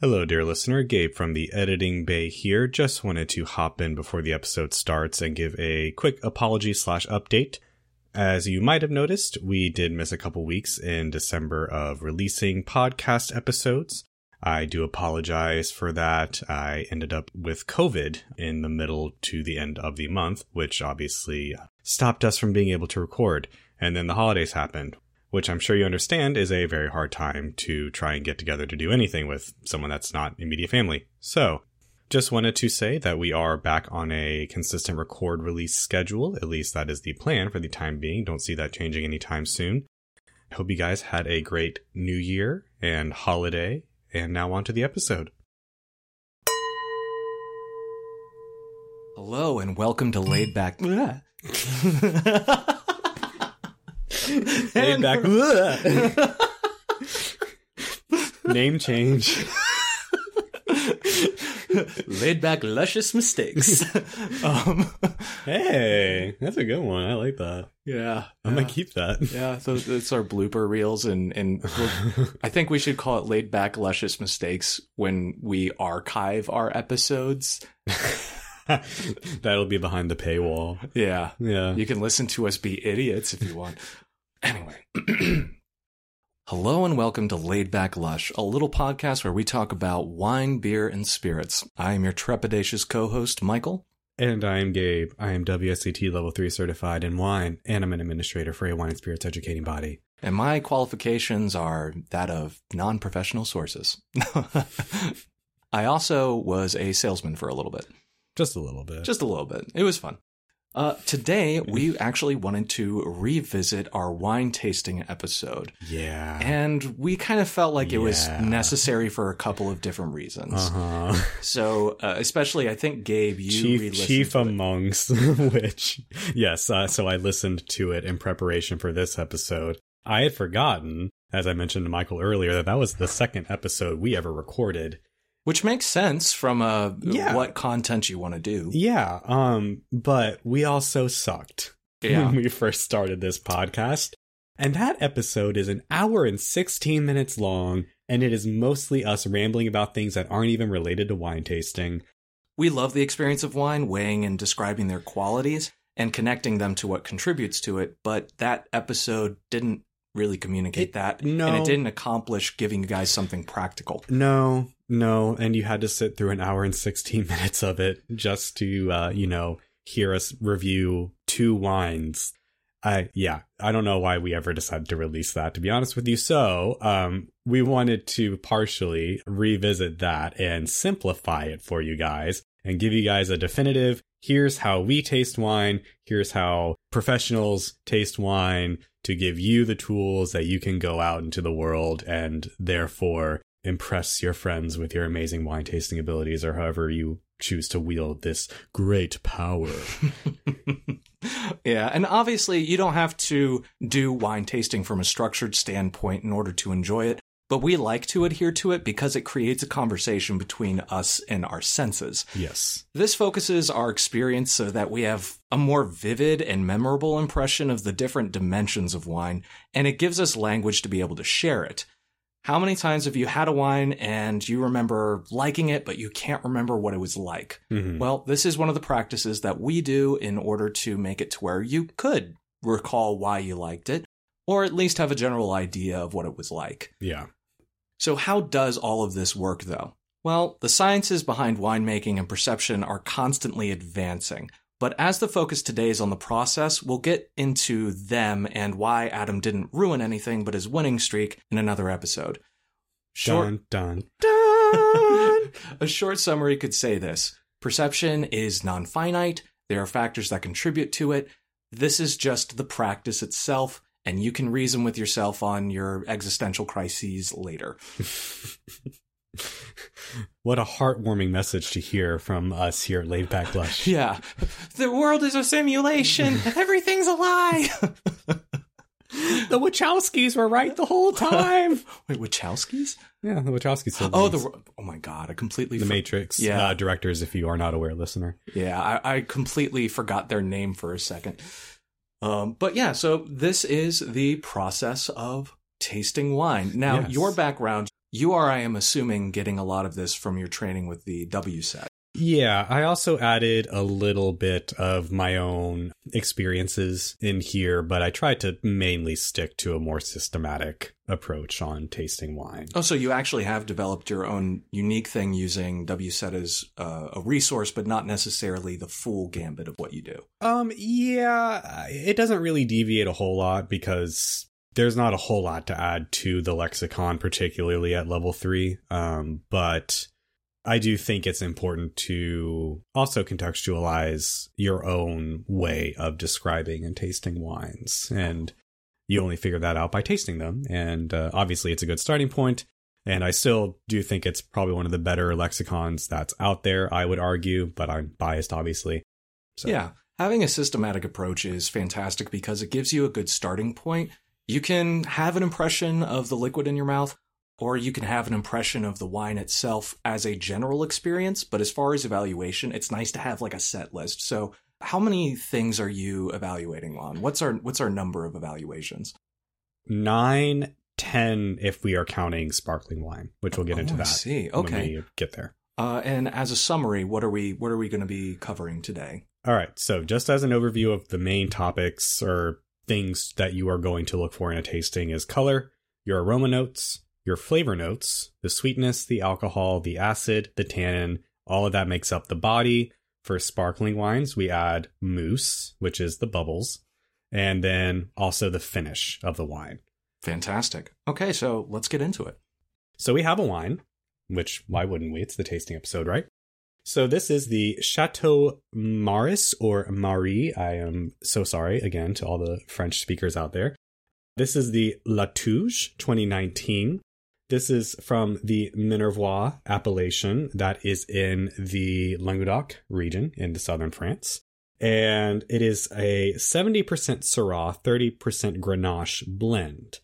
Hello, dear listener. Gabe from the editing bay here. Just wanted to hop in before the episode starts and give a quick apology slash update. As you might have noticed, we did miss a couple weeks in December of releasing podcast episodes. I do apologize for that. I ended up with COVID in the middle to the end of the month, which obviously stopped us from being able to record. And then the holidays happened, which I'm sure you understand is a very hard time to try and get together to do anything with someone that's not immediate family. So, just wanted to say that we are back on a consistent record release schedule. At least that is the plan for the time being. Don't see that changing anytime soon. I Hope you guys had a great new year and holiday. And now on to the episode. Hello and welcome to Laid Back. Laid back. Name change. Laid back, luscious mistakes. um, Hey, that's a good one. I like that. yeah, I'm yeah. gonna keep that. Yeah, so it's our blooper reels, and and I think we should call it "laid back, luscious mistakes" when we archive our episodes. That'll be behind the paywall. Yeah, Yeah. you can listen to us be idiots if you want. Anyway. Hello and welcome to Laid Back Lush, a little podcast where we talk about wine, beer, and spirits. I am your trepidatious co-host, Michael. And I am Gabe. I am WSET level 3 certified in wine, and I'm an administrator for a wine and spirits educating body. And my qualifications are that of non professional sources. I also was a salesman for a little bit, Just a little bit. just a little bit. It was fun. Uh, today, we actually wanted to revisit our wine tasting episode. yeah. And we kind of felt like it was necessary for a couple of different reasons. Uh-huh. So, uh, especially, I think, Gabe, you Chief chief amongst which yes, uh, so I listened to it in preparation for this episode. I had forgotten, as I mentioned to Michael earlier, that that was the second episode we ever recorded. Which makes sense from uh, Yeah. what content you want to do. Yeah, um, but we also sucked Yeah. when we first started this podcast. And that episode is an hour and 16 minutes long, and it is mostly us rambling about things that aren't even related to wine tasting. We love the experience of wine, weighing and describing their qualities and connecting them to what contributes to it, but that episode didn't really communicate It- that. no. And it didn't accomplish giving you guys something practical. No, no, and you had to sit through an hour and 16 minutes of it just to, uh, you know, hear us review two wines. I, yeah, I don't know why we ever decided to release that, to be honest with you. So, um, we wanted to partially revisit that and simplify it for you guys and give you guys a definitive here's how we taste wine, here's how professionals taste wine to give you the tools that you can go out into the world and therefore impress your friends with your amazing wine tasting abilities or however you choose to wield this great power. yeah, and obviously you don't have to do wine tasting from a structured standpoint in order to enjoy it, but we like to adhere to it because it creates a conversation between us and our senses. yes. This focuses our experience so that we have a more vivid and memorable impression of the different dimensions of wine, and it gives us language to be able to share it. How many times have you had a wine and you remember liking it, but you can't remember what it was like? Mhm. Well, this is one of the practices that we do in order to make it to where you could recall why you liked it, or at least have a general idea of what it was like. Yeah. So, how does all of this work, though? Well, the sciences behind winemaking and perception are constantly advancing. But as the focus today is on the process, we'll get into them and why Adam didn't ruin anything but his winning streak in another episode. Short, Dun, dun. a short summary could say this Perception is non finite, there are factors that contribute to it. This is just the practice itself, and you can reason with yourself on your existential crises later. what a heartwarming message to hear from us here at Laid Back Lush. Yeah. The world is a simulation. Everything's a lie. the Wachowskis were right the whole time. Wait, Wachowskis? yeah, the Wachowski siblings. Oh, the oh my god, I completely the for- Matrix Yeah. uh, directors, if you are not aware, listener. Yeah, I, I completely forgot their name for a second. Um, but yeah, so this is the process of tasting wine. Now, Yes. your background, You are, I am assuming, getting a lot of this from your training with the WSET. Yeah, I also added a little bit of my own experiences in here, but I tried to mainly stick to a more systematic approach on tasting wine. Oh, so you actually have developed your own unique thing using WSET as uh, a resource, but not necessarily the full gambit of what you do. Um, yeah, it doesn't really deviate a whole lot because there's not a whole lot to add to the lexicon, particularly at level three. Um, but I do think it's important to also contextualize your own way of describing and tasting wines. And you only figure that out by tasting them. And uh, obviously, it's a good starting point. And I still do think it's probably one of the better lexicons that's out there, I would argue, but I'm biased, obviously. So. Yeah. Having a systematic approach is fantastic because it gives you a good starting point. You can have an impression of the liquid in your mouth or you can have an impression of the wine itself as a general experience. But as far as evaluation, it's nice to have like a set list. So how many things are you evaluating on? What's our what's our number of evaluations? Nine, ten if we are counting sparkling wine, which we'll get oh, into that. I see. Okay. get there. Uh, and as a summary, what are we what are we going to be covering today? All right. So just as an overview of the main topics or things that you are going to look for in a tasting is color, your aroma notes, your flavor notes, the sweetness, the alcohol, the acid, the tannin, all of that makes up the body. For sparkling wines, we add mousse, which is the bubbles, and then also the finish of the wine. Fantastic. Okay, so let's get into it. So we have a wine, which why wouldn't we? It's the tasting episode, right? So this is the Chateau Maris or Marie. I am so sorry again to all the French speakers out there. This is the La Touge 2019. This is from the Minervois appellation that is in the Languedoc region in the southern France. And it is a 70% Syrah, 30% Grenache blend.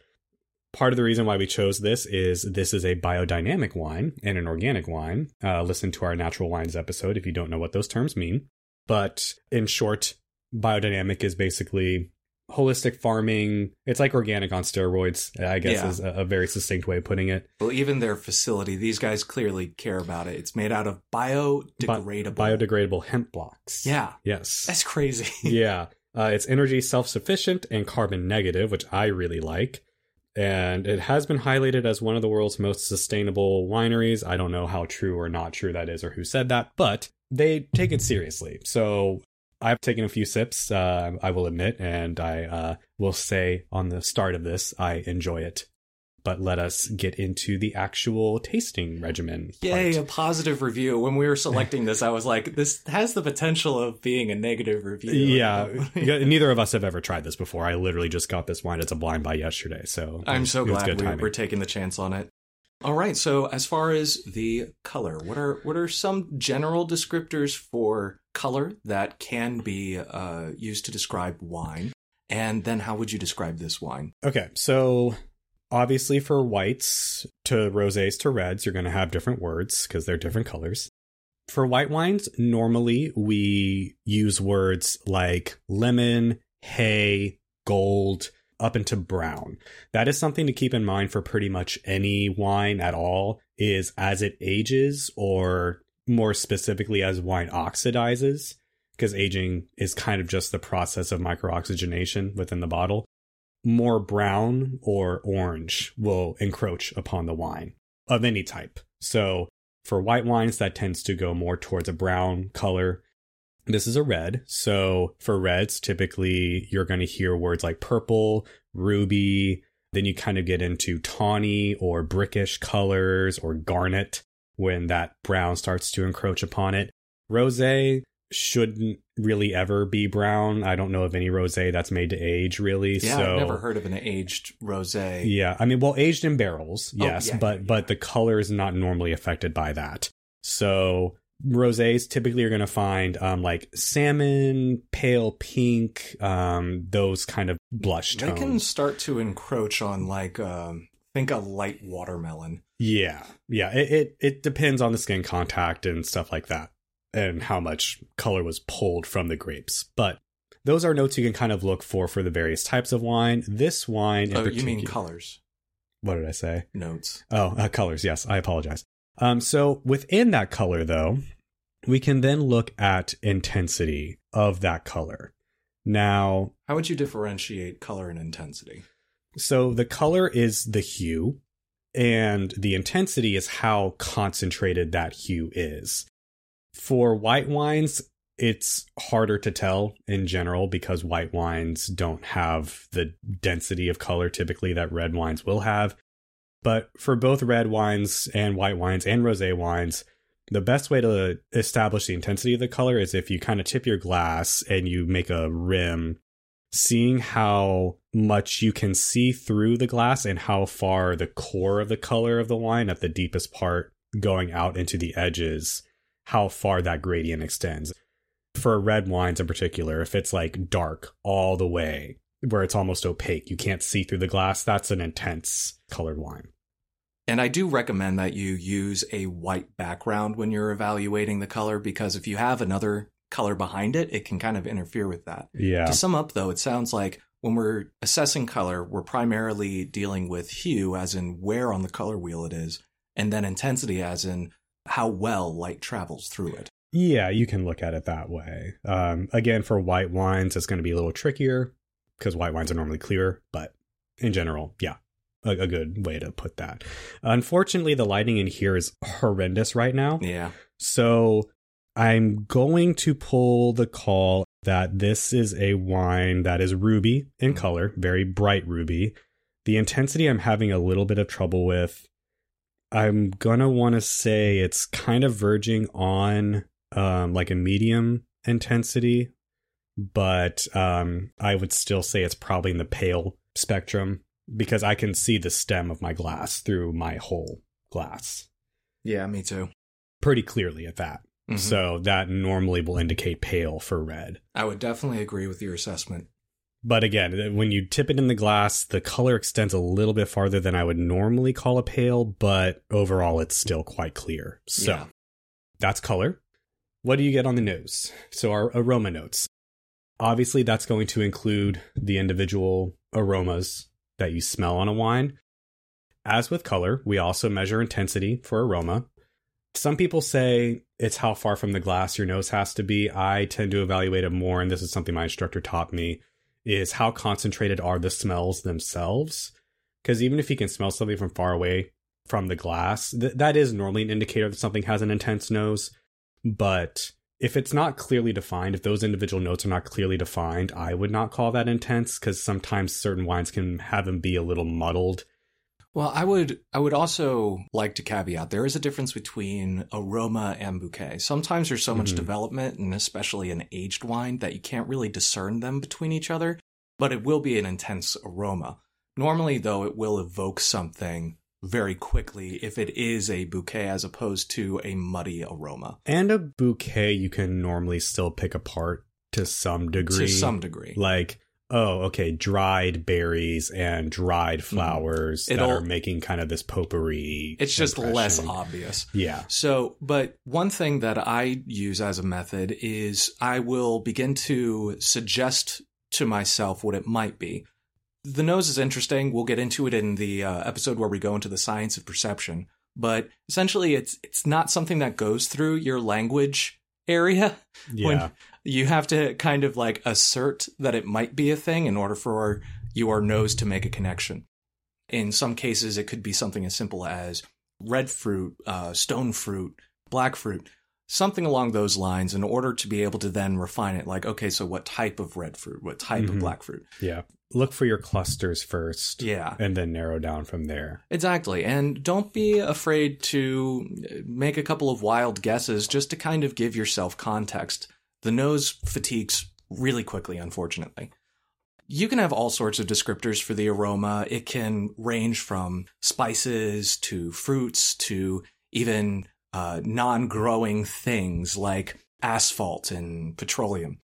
Part of the reason why we chose this is this is a biodynamic wine and an organic wine. Uh, listen to our natural wines episode if you don't know what those terms mean. But in short, biodynamic is basically holistic farming. It's like organic on steroids, I guess yeah. is a, a, very succinct way of putting it. Well, even their facility, these guys clearly care about it. It's made out of biodegradable Bi- biodegradable hemp blocks. Yeah. Yes. That's crazy. yeah. Uh, it's energy self-sufficient and carbon negative, which I really like. And it has been highlighted as one of the world's most sustainable wineries. I don't know how true or not true that is or who said that, but they take it seriously. So I've taken a few sips, uh, I will admit, and I uh, will say on the start of this, I enjoy it. But let us get into the actual tasting regimen. Yay, part. a positive review. When we were selecting this, I was like, this has the potential of being a negative review. Yeah. neither of us have ever tried this before. I literally just got this wine. It's a blind buy yesterday. So I'm so glad we, we're taking the chance on it. All right. So as far as the color, what are what are some general descriptors for color that can be uh, used to describe wine? And then how would you describe this wine? Okay. So obviously for whites to rosés to reds, you're going to have different words because they're different colors. For white wines, normally we use words like lemon, hay, gold, up into brown. That is something to keep in mind for pretty much any wine at all is as it ages or more specifically as wine oxidizes because aging is kind of just the process of microoxygenation within the bottle. More brown or orange will encroach upon the wine of any type. So for white wines, that tends to go more towards a brown color. This is a red. So for reds, typically you're going to hear words like purple, ruby. Then you kind of get into tawny or brickish colors or garnet when that brown starts to encroach upon it. Rose shouldn't really ever be brown. I don't know of any rosé that's made to age really. Yeah, so, I've never heard of an aged rosé. Yeah, I mean, well, aged in barrels, oh, yes, oh, yeah, but yeah. but the color is not normally affected by that. So rosés typically are going to find um, like salmon, pale pink, um, those kind of blush tones. They can start to encroach on like um, think a light watermelon. Yeah, yeah. It, it it depends on the skin contact and stuff like that, and how much color was pulled from the grapes. But those are notes you can kind of look for for the various types of wine. This wine, in oh, you mean colors? what did I say? Notes. Oh, uh, colors. Yes, I apologize. Um, so within that color, though, we can then look at intensity of that color. Now, How would you differentiate color and intensity? so the color is the hue, and the intensity is how concentrated that hue is. For white wines, it's harder to tell in general because white wines don't have the density of color typically that red wines will have. But for both red wines and white wines and rosé wines, the best way to establish the intensity of the color is if you kind of tip your glass and you make a rim, seeing how much you can see through the glass and how far the core of the color of the wine at the deepest part going out into the edges, how far that gradient extends. For red wines in particular, if it's like dark all the way, where it's almost opaque, you can't see through the glass, that's an intense colored wine. And I do recommend that you use a white background when you're evaluating the color because if you have another color behind it, it can kind of interfere with that. Yeah. To sum up, though, it sounds like when we're assessing color, we're primarily dealing with hue, as in where on the color wheel it is, and then intensity, as in how well light travels through it. Yeah, you can look at it that way. Um, again, for white wines, it's going to be a little trickier because white wines are normally clear, but in general, yeah, a, a good way to put that. Unfortunately, the lighting in here is horrendous right now. Yeah. So I'm going to pull the call that this is a wine that is ruby in Mm. color, very bright ruby. The intensity I'm having a little bit of trouble with. I'm gonna want to say it's kind of verging on um, like a medium intensity, but um, I would still say it's probably in the pale spectrum because I can see the stem of my glass through my whole glass Yeah, me too. pretty clearly at that. Mhm. So that normally will indicate pale for red. I would definitely agree with your assessment. But again, when you tip it in the glass, the color extends a little bit farther than I would normally call a pale, but overall it's still quite clear. So Yeah. that's color. What do you get on the nose? So our aroma notes. Obviously, that's going to include the individual aromas that you smell on a wine. As with color, we also measure intensity for aroma. Some people say it's how far from the glass your nose has to be. I tend to evaluate it more, and this is something my instructor taught me, is how concentrated are the smells themselves. Because even if you can smell something from far away from the glass, th- that is normally an indicator that something has an intense nose. But if it's not clearly defined, if those individual notes are not clearly defined, I would not call that intense because sometimes certain wines can have them be a little muddled. Well, I would I would also like to caveat there is a difference between aroma and bouquet. Sometimes there's so much Mhm. development and especially an aged wine that you can't really discern them between each other, but it will be an intense aroma. Normally though it will evoke something very quickly if it is a bouquet as opposed to a muddy aroma And a bouquet you can normally still pick apart to some degree. to some degree. Like, oh, okay, dried berries and dried flowers that Mm-hmm. Are making kind of this potpourri. It's just less obvious. Yeah. So, but one thing that I use as a method is I will begin to suggest to myself what it might be. The nose is interesting. We'll get into it in the uh, episode where we go into the science of perception. But essentially, it's it's not something that goes through your language area. Yeah. When you have to kind of like assert that it might be a thing in order for your nose to make a connection. In some cases, it could be something as simple as red fruit, uh, stone fruit, black fruit, something along those lines in order to be able to then refine it. Like, okay, so what type of red fruit? What type Mhm. of black fruit? yeah. Look for your clusters first. Yeah. And then narrow down from there. Exactly. And don't be afraid to make a couple of wild guesses just to kind of give yourself context. The nose fatigues really quickly, unfortunately. You can have all sorts of descriptors for the aroma. It can range from spices to fruits to even uh, non growing things like asphalt and petroleum.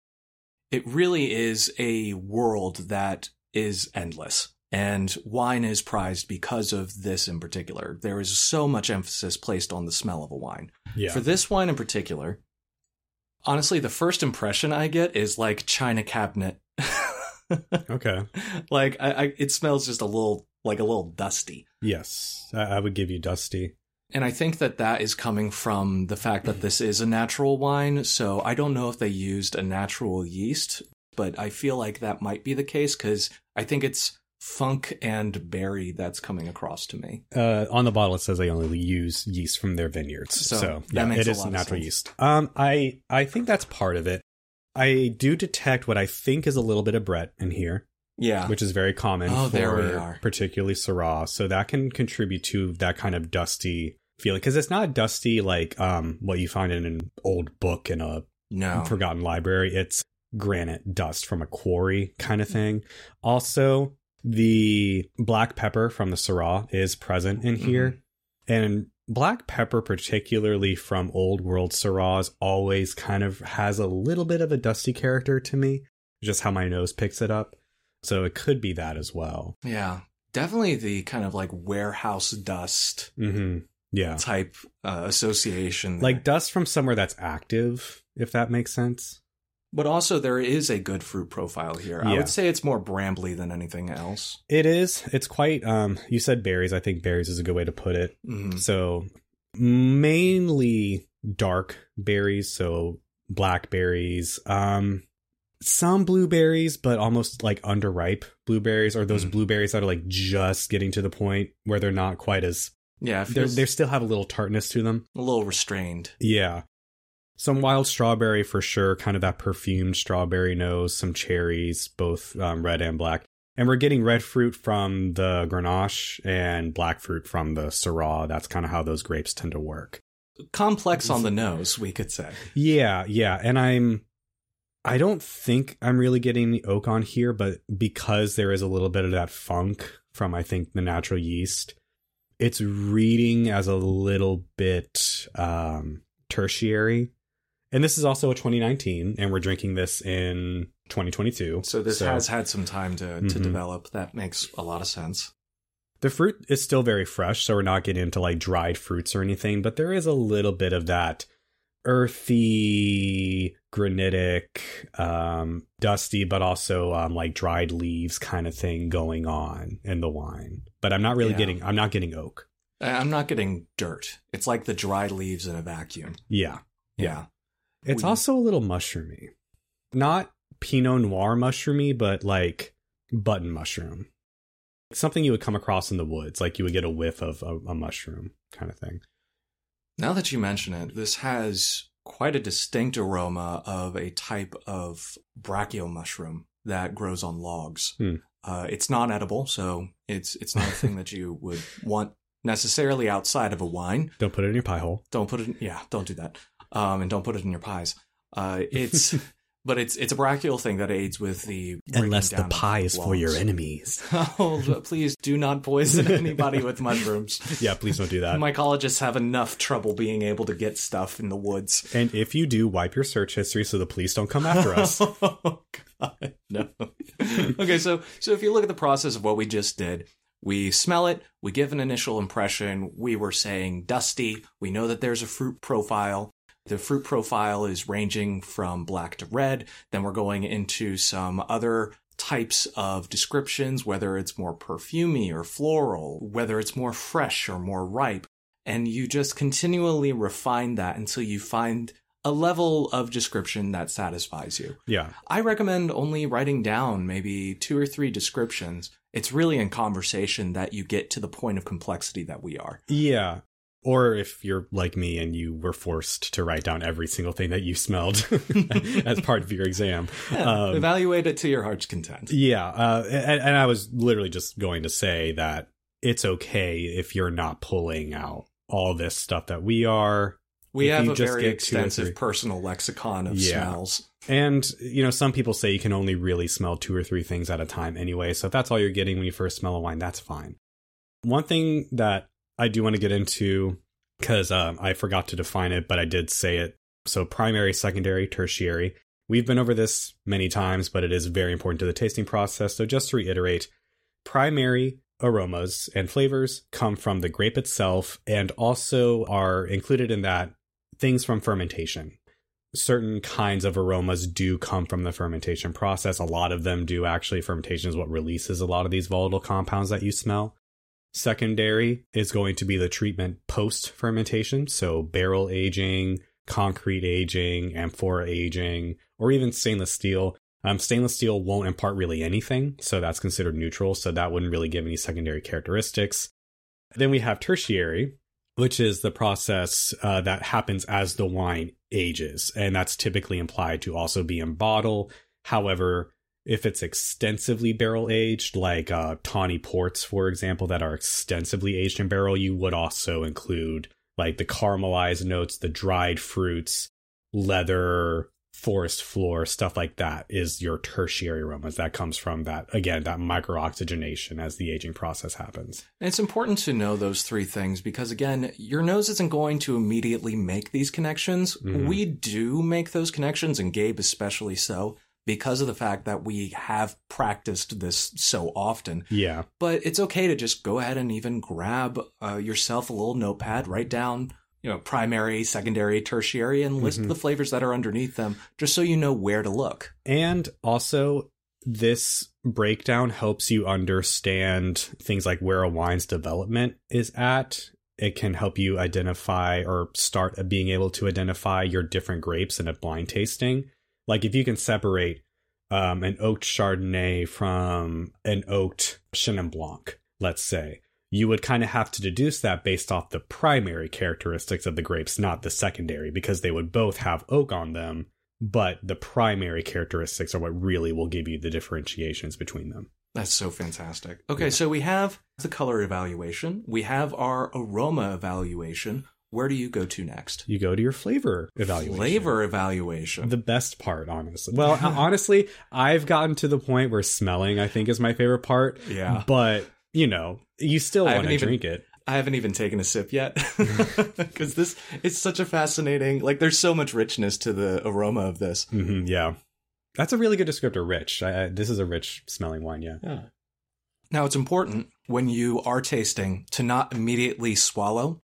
It really is a world that is endless. And wine is prized because of this in particular. There is so much emphasis placed on the smell of a wine. Yeah. For this wine in particular, honestly, the first impression I get is like china cabinet. okay. like I, I, it smells just a little like a little dusty. Yes, I, I would give you dusty. And I think that that is coming from the fact that this is a natural wine. So I don't know if they used a natural yeast, but I feel like that might be the case because I think it's funk and berry that's coming across to me. Uh, on the bottle, it says they only use yeast from their vineyards, So, so, that yeah, makes it a is lot of natural yeast. Um, I I think that's part of it. I do detect what I think is a little bit of Brett in here, Yeah. which is very common Oh, for there we are. particularly Syrah. So that can contribute to that kind of dusty feeling because it's not dusty like um what you find in an old book in a no. forgotten library. It's granite dust from a quarry kind of thing. Also, the black pepper from the Syrah is present in here. And black pepper, particularly from old world Syrahs, always kind of has a little bit of a dusty character to me, just how my nose picks it up. So it could be that as well. Yeah. Definitely the kind of like warehouse dust hmm Yeah. type uh, association. Like dust from somewhere that's active, if that makes sense. but also there is a good fruit profile here. I would say it's more brambly than anything else. It is. It's quite um you said berries. I think berries is a good way to put it. Mhm. So mainly dark berries, so blackberries, um some blueberries, but almost like underripe blueberries, or those Mhm. blueberries that are like just getting to the point where they're not quite as Yeah, they still have a little tartness to them. a little restrained. Yeah. Some wild strawberry for sure, kind of that perfumed strawberry nose, some cherries, both um, red and black. And we're getting red fruit from the Grenache and black fruit from the Syrah. That's kind of how those grapes tend to work. Complex on the nose, we could say. Yeah, yeah. And I'm, I don't think I'm really getting the oak on here, but because there is a little bit of that funk from, I think, the natural yeast, it's reading as a little bit um, tertiary. And this is also a 2019, and we're drinking this in 2022. So this has had some time to, to Mhm. develop. That makes a lot of sense. The fruit is still very fresh, so we're not getting into like dried fruits or anything, but there is a little bit of that earthy, granitic, um, dusty, but also um, like dried leaves kind of thing going on in the wine. But I'm not really Yeah. getting, I'm not getting oak. I'm not getting dirt. It's like the dried leaves in a vacuum. Yeah. Yeah. It's We- also a little mushroomy. Not Pinot Noir mushroomy, but like button mushroom. Something you would come across in the woods, like you would get a whiff of a, a mushroom kind of thing. Now that you mention it, this has quite a distinct aroma of a type of brachio mushroom that grows on logs. Hmm. Uh, it's not edible, so it's it's not a thing that you would want necessarily outside of a wine. Don't put it in your pie hole. Don't put it. In, yeah, don't do that. Um, and don't put it in your pies. Uh, it's but it's it's a brachial thing that aids with the unless the pie is for your enemies. oh, please do not poison anybody with mushrooms. Yeah, please don't do that. Mycologists have enough trouble being able to get stuff in the woods. and if you do, wipe your search history so the police don't come after us. oh God, no. okay, so so if you look at the process of what we just did, we smell it, we give an initial impression. We were saying dusty. We know that there's a fruit profile. The fruit profile is ranging from black to red. Then we're going into some other types of descriptions, whether it's more perfumy or floral, whether it's more fresh or more ripe. And you just continually refine that until you find a level of description that satisfies you. yeah. I recommend only writing down maybe two or three descriptions. It's really in conversation that you get to the point of complexity that we are. Yeah. Or if you're like me and you were forced to write down every single thing that you smelled as part of your exam. Um, Evaluate it to your heart's content. Yeah, uh, and, and I was literally just going to say that it's okay if you're not pulling out all this stuff that we are. We If have a very get two or extensive personal lexicon of Yeah. smells. And, you know, some people say you can only really smell two or three things at a time anyway. So if that's all you're getting when you first smell a wine, that's fine. One thing that I do want to get into, because um, I forgot to define it, but I did say it. So primary, secondary, tertiary. We've been over this many times, but it is very important to the tasting process. So just to reiterate, primary aromas and flavors come from the grape itself and also are included in that things from fermentation. certain kinds of aromas do come from the fermentation process. A lot of them do actually. Fermentation is what releases a lot of these volatile compounds that you smell. Secondary is going to be the treatment post fermentation. So barrel aging, concrete aging, amphora aging, or even stainless steel. Um, stainless steel won't impart really anything, so that's considered neutral. So that wouldn't really give any secondary characteristics. Then we have tertiary, which is the process uh, that happens as the wine ages, and that's typically implied to also be in bottle. However, if it's extensively barrel aged, like uh, tawny ports, for example, that are extensively aged in barrel, you would also include like the caramelized notes, the dried fruits, leather, forest floor, stuff like that is your tertiary aromas. That comes from that, again, that micro oxygenation as the aging process happens. And it's important to know those three things because, again, your nose isn't going to immediately make these connections. Mhm. We do make those connections, and Gabe especially so, because of the fact that we have practiced this so often. Yeah. But it's okay to just go ahead and even grab uh, yourself a little notepad, write down, you know, primary, secondary, tertiary, and list Mhm. the flavors that are underneath them, just so you know where to look. And also, this breakdown helps you understand things like where a wine's development is at. It can help you identify or start being able to identify your different grapes in a blind tasting. Like if you can separate um, an oaked Chardonnay from an oaked Chenin Blanc, let's say, you would kind of have to deduce that based off the primary characteristics of the grapes, not the secondary, because they would both have oak on them but the primary characteristics are what really will give you the differentiations between them. That's so fantastic. Okay, Yeah. so we have the color evaluation, we have our aroma evaluation. Where do you go to next? You go to your flavor evaluation. Flavor evaluation. The best part, honestly. Well, honestly, I've gotten to the point where smelling, I think, is my favorite part. yeah. But, you know, you still want to drink it. I haven't even taken a sip yet because this it's such a fascinating like there's so much richness to the aroma of this. hmm yeah. That's a really good descriptor, rich. I, I, this is a rich smelling wine, yeah. Yeah. Now it's important when you are tasting to not immediately swallow.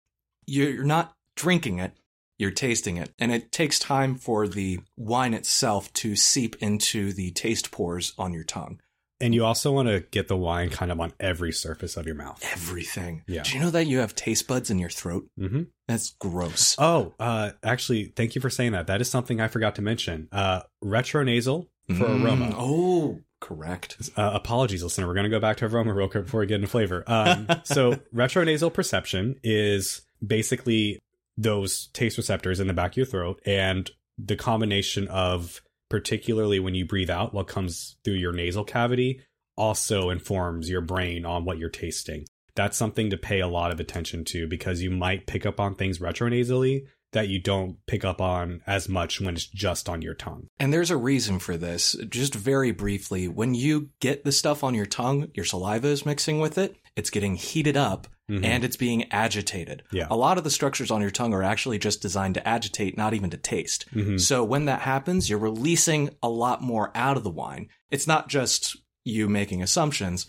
You're not drinking it, you're tasting it. And it takes time for the wine itself to seep into the taste pores on your tongue. And you also want to get the wine kind of on every surface of your mouth. Everything. Yeah. Do you know that you have taste buds in your throat? hmm That's gross. Oh, uh, actually, thank you for saying that. That is something I forgot to mention. Uh, retronasal for Mm, aroma. Oh, correct. Uh, apologies, listener. We're going to go back to aroma real quick before we get into flavor. Um, so, retronasal perception is basically those taste receptors in the back of your throat and the combination of, particularly when you breathe out, what comes through your nasal cavity also informs your brain on what you're tasting. That's something to pay a lot of attention to because you might pick up on things retronasally that you don't pick up on as much when it's just on your tongue. And there's a reason for this. Just very briefly, when you get the stuff on your tongue, your saliva is mixing with it, it's getting heated up Mhm. and it's being agitated. Yeah. A lot of the structures on your tongue are actually just designed to agitate, not even to taste. Mhm. So when that happens, you're releasing a lot more out of the wine. It's not just you making assumptions.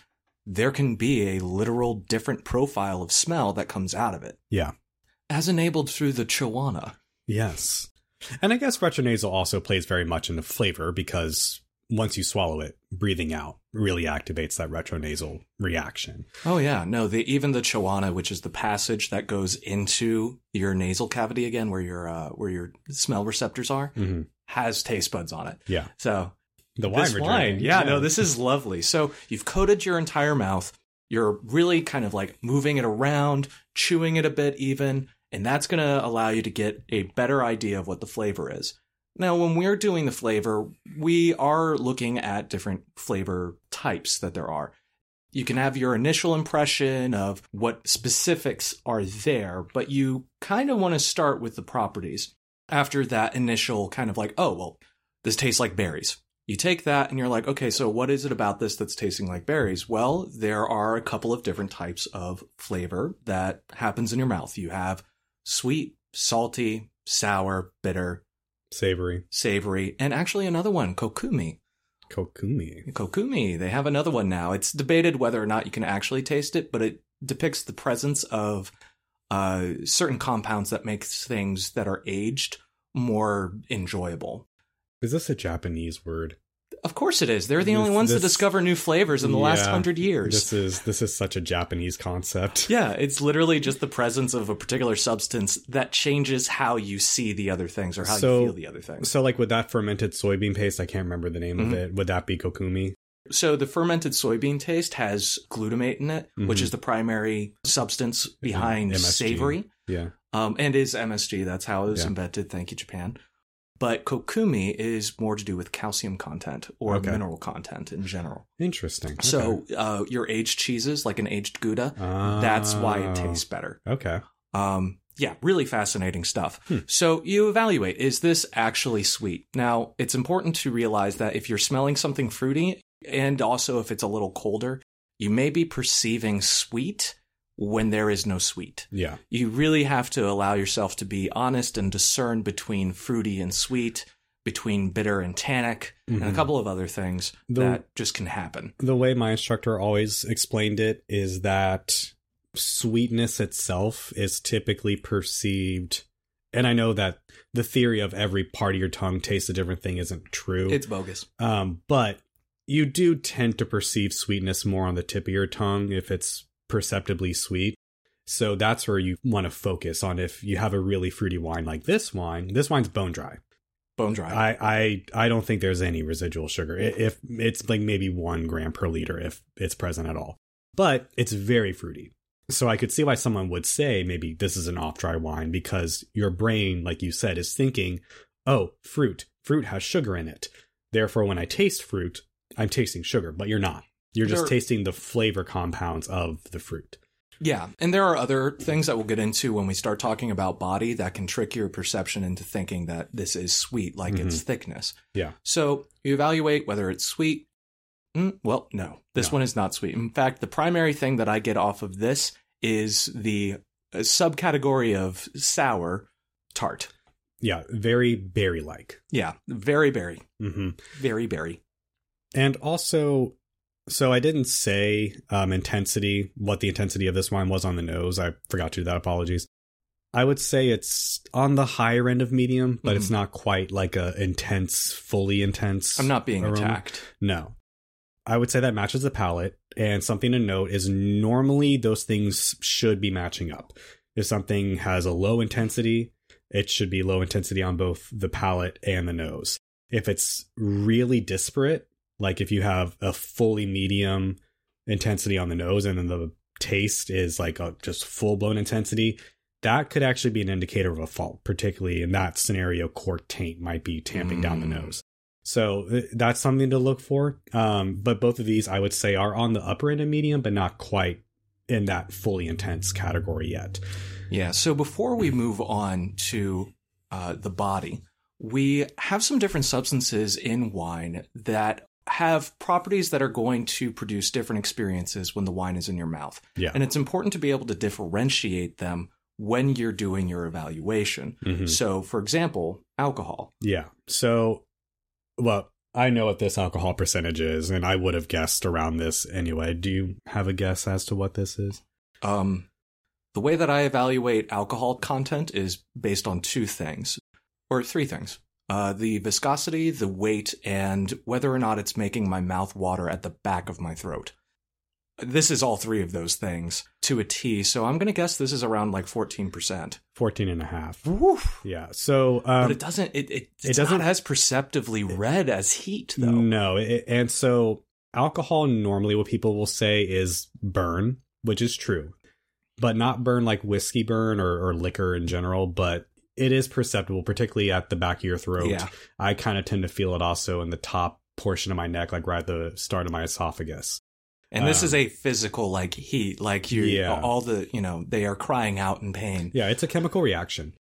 There can be a literal different profile of smell that comes out of it. Yeah. As enabled through the choana. Yes. And I guess retronasal also plays very much in the flavor because once you swallow it, breathing out really activates that retronasal reaction. Oh yeah, no, the even the choana, which is the passage that goes into your nasal cavity again, where your uh, where your smell receptors are, Mm-hmm. has taste buds on it. Yeah. So The wine wine, drinking, yeah, no, this is lovely. So you've coated your entire mouth. You're really kind of like moving it around, chewing it a bit even, and that's going to allow you to get a better idea of what the flavor is. Now, when we're doing the flavor, we are looking at different flavor types that there are. You can have your initial impression of what specifics are there, but you kind of want to start with the properties after that initial kind of like, oh, well, this tastes like berries. You take that and you're like, okay, so what is it about this that's tasting like berries? Well, there are a couple of different types of flavor that happens in your mouth. You have sweet, salty, sour, bitter, savory. savory, and actually another one, kokumi. Kokumi. Kokumi, they have another one now. It's debated whether or not you can actually taste it, but it depicts the presence of uh, certain compounds that makes things that are aged more enjoyable. Is this a Japanese word? Of course it is. They're the This- only ones to discover new flavors in the last hundred years. This is this is such a Japanese concept. yeah, it's literally just the presence of a particular substance that changes how you see the other things or how So- you feel the other things. So like with that fermented soybean paste, I can't remember the name Mhm. of it. Would that be kokumi? So the fermented soybean taste has glutamate in it, which Mhm. is the primary substance behind MSG. savory, Yeah. um, and is MSG. That's how it was Yeah. invented. Thank you, Japan. But kokumi is more to do with calcium content or Okay. mineral content in general. Interesting. Okay. So uh, your aged cheeses, like an aged Gouda, that's why it Oh. tastes better. Okay. Um, yeah, really fascinating stuff. Hmm. So you evaluate, is this actually sweet? Now, it's important to realize that if you're smelling something fruity and also if it's a little colder, you may be perceiving sweet when there is no sweet. Yeah. You really have to allow yourself to be honest and discern between fruity and sweet, between bitter and tannic, and a Mhm. couple of other things The- that just can happen. The way my instructor always explained it is that sweetness itself is typically perceived and I know that the theory of every part of your tongue tastes a different thing isn't true. It's bogus. Um, but you do tend to perceive sweetness more on the tip of your tongue if it's perceptibly sweet. So that's where you want to focus on if you have a really fruity wine like this wine. This wine's bone dry. Bone dry. I I, I don't think there's any residual sugar. If it's like maybe one gram per liter if it's present at all. But it's very fruity. So I could see why someone would say maybe this is an off dry wine because your brain, like you said, is thinking, oh, fruit. Fruit has sugar in it. Therefore, when I taste fruit, I'm tasting sugar, but you're not. You're just There- tasting the flavor compounds of the fruit. Yeah, and there are other things that we'll get into when we start talking about body that can trick your perception into thinking that this is sweet, like its thickness. Yeah. So you evaluate whether it's sweet. Mm, well, no, this No. one is not sweet. In fact, the primary thing that I get off of this is the uh, subcategory of sour tart. Yeah, very berry like. Yeah, very berry, hmm very berry. And also, so I didn't say um, intensity, what the intensity of this wine was on the nose. I forgot to do that. Apologies. I would say it's on the higher end of medium, but it's not quite like a intense, fully intense. I'm not being aroma. attacked. No. I would say that matches the palate. And something to note is normally those things should be matching up. If something has a low intensity, it should be low intensity on both the palate and the nose. If it's really disparate, like if you have a fully medium intensity on the nose and then the taste is like a just full blown intensity, that could actually be an indicator of a fault, particularly in that scenario, cork taint might be tamping down the Mm. nose. So that's something to look for. Um, but both of these, I would say, are on the upper end of medium, but not quite in that fully intense category yet. Yeah. So before we move on to uh, the body, we have some different substances in wine that have properties that are going to produce different experiences when the wine is in your mouth. Yeah. And it's important to be able to differentiate them when you're doing your evaluation. Mhm. So, for example, alcohol. Yeah. So, well, I know what this alcohol percentage is, and I would have guessed around this anyway. Do you have a guess as to what this is? Um, the way that I evaluate alcohol content is based on two things, or three things. Uh, the viscosity, the weight, and whether or not it's making my mouth water at the back of my throat. This is all three of those things to a T, so I'm going to guess this is around like 14%. 14 and a half. Yeah. So, But um, it doesn't, it, it, it doesn't- not as perceptively red as heat, though. no. It, and so, alcohol normally what people will say is burn, which is true, but not burn like whiskey burn or, or liquor in general, but it is perceptible, particularly at the back of your throat. Yeah. I kind of tend to feel it also in the top portion of my neck, like right at the start of my esophagus. And this Um, is a physical, like heat, like you, Yeah. all the, you know, they are crying out in pain. Yeah, it's a chemical reaction.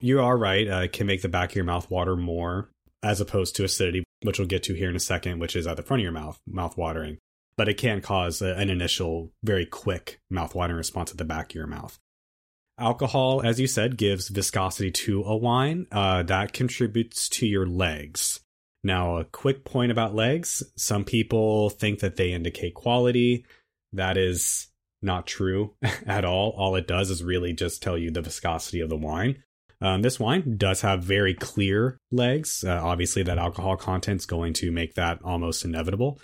You are right. Uh, it can make the back of your mouth water more as opposed to acidity, which we'll get to here in a second, which is at the front of your mouth, mouth watering. But it can cause a, an initial, very quick mouth watering response at the back of your mouth. Alcohol, as you said, gives viscosity to a wine. Uh, that contributes to your legs. Now, a quick point about legs. Some people think that they indicate quality. That is not true at all. All it does is really just tell you the viscosity of the wine. Um, this wine does have very clear legs. Uh, obviously, that alcohol content's going to make that almost inevitable.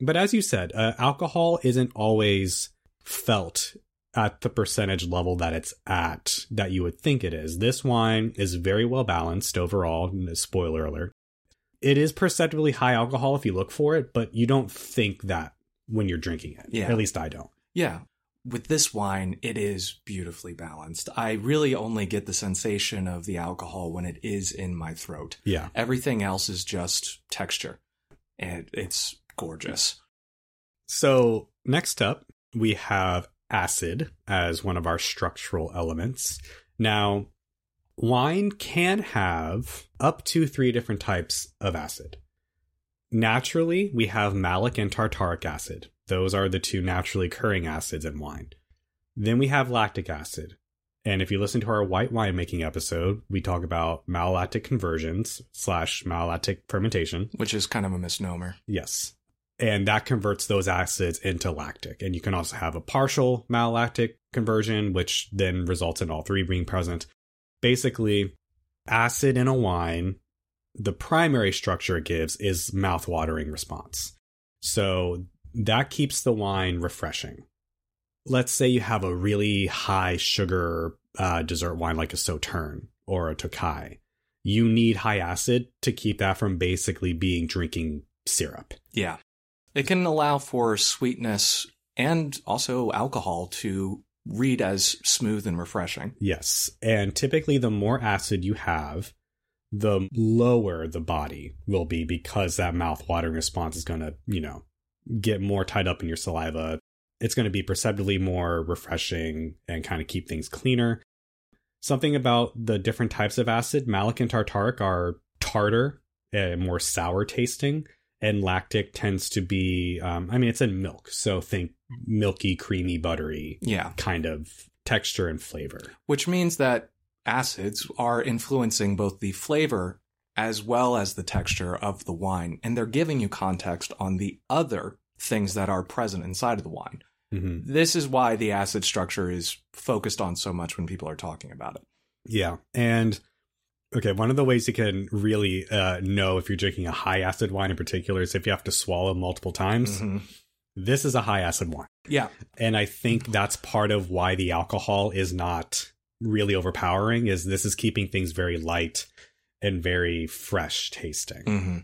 But as you said, uh, alcohol isn't always felt at the percentage level that it's at that you would think it is. This wine is very well balanced overall. Spoiler alert. It is perceptibly high alcohol if you look for it, but you don't think that when you're drinking it. Yeah. At least I don't. Yeah. With this wine, it is beautifully balanced. I really only get the sensation of the alcohol when it is in my throat. Yeah. Everything else is just texture. And it's gorgeous. So, next up, we have acid as one of our structural elements. Now, wine can have up to three different types of acid. Naturally, we have malic and tartaric acid. Those are the two naturally occurring acids in wine. Then we have lactic acid. And if you listen to our white wine making episode, we talk about malolactic conversions slash malolactic fermentation. Which is kind of a misnomer. Yes. And that converts those acids into lactic. And you can also have a partial malolactic conversion, which then results in all three being present. Basically, acid in a wine, the primary structure it gives is mouth-watering response. So that keeps the wine refreshing. Let's say you have a really high sugar uh, dessert wine like a Sauterne or a Tokai. You need high acid to keep that from basically being drinking syrup. Yeah. It can allow for sweetness and also alcohol to read as smooth and refreshing. Yes. And typically, the more acid you have, the lower the body will be because that mouth watering response is going to, you know, get more tied up in your saliva. It's going to be perceptibly more refreshing and kind of keep things cleaner. Something about the different types of acid, malic and tartaric are tartar and more sour tasting, and lactic tends to be, um, I mean, it's in milk. So think milky, creamy, buttery Yeah. kind of texture and flavor. Which means that acids are influencing both the flavor as well as the texture of the wine. And they're giving you context on the other things that are present inside of the wine. Mm-hmm. This is why the acid structure is focused on so much when people are talking about it. Yeah. And okay, one of the ways you can really uh, know if you're drinking a high acid wine in particular is if you have to swallow multiple times. Mhm. This is a high acid wine. Yeah. And I think that's part of why the alcohol is not really overpowering is this is keeping things very light and very fresh tasting. hmm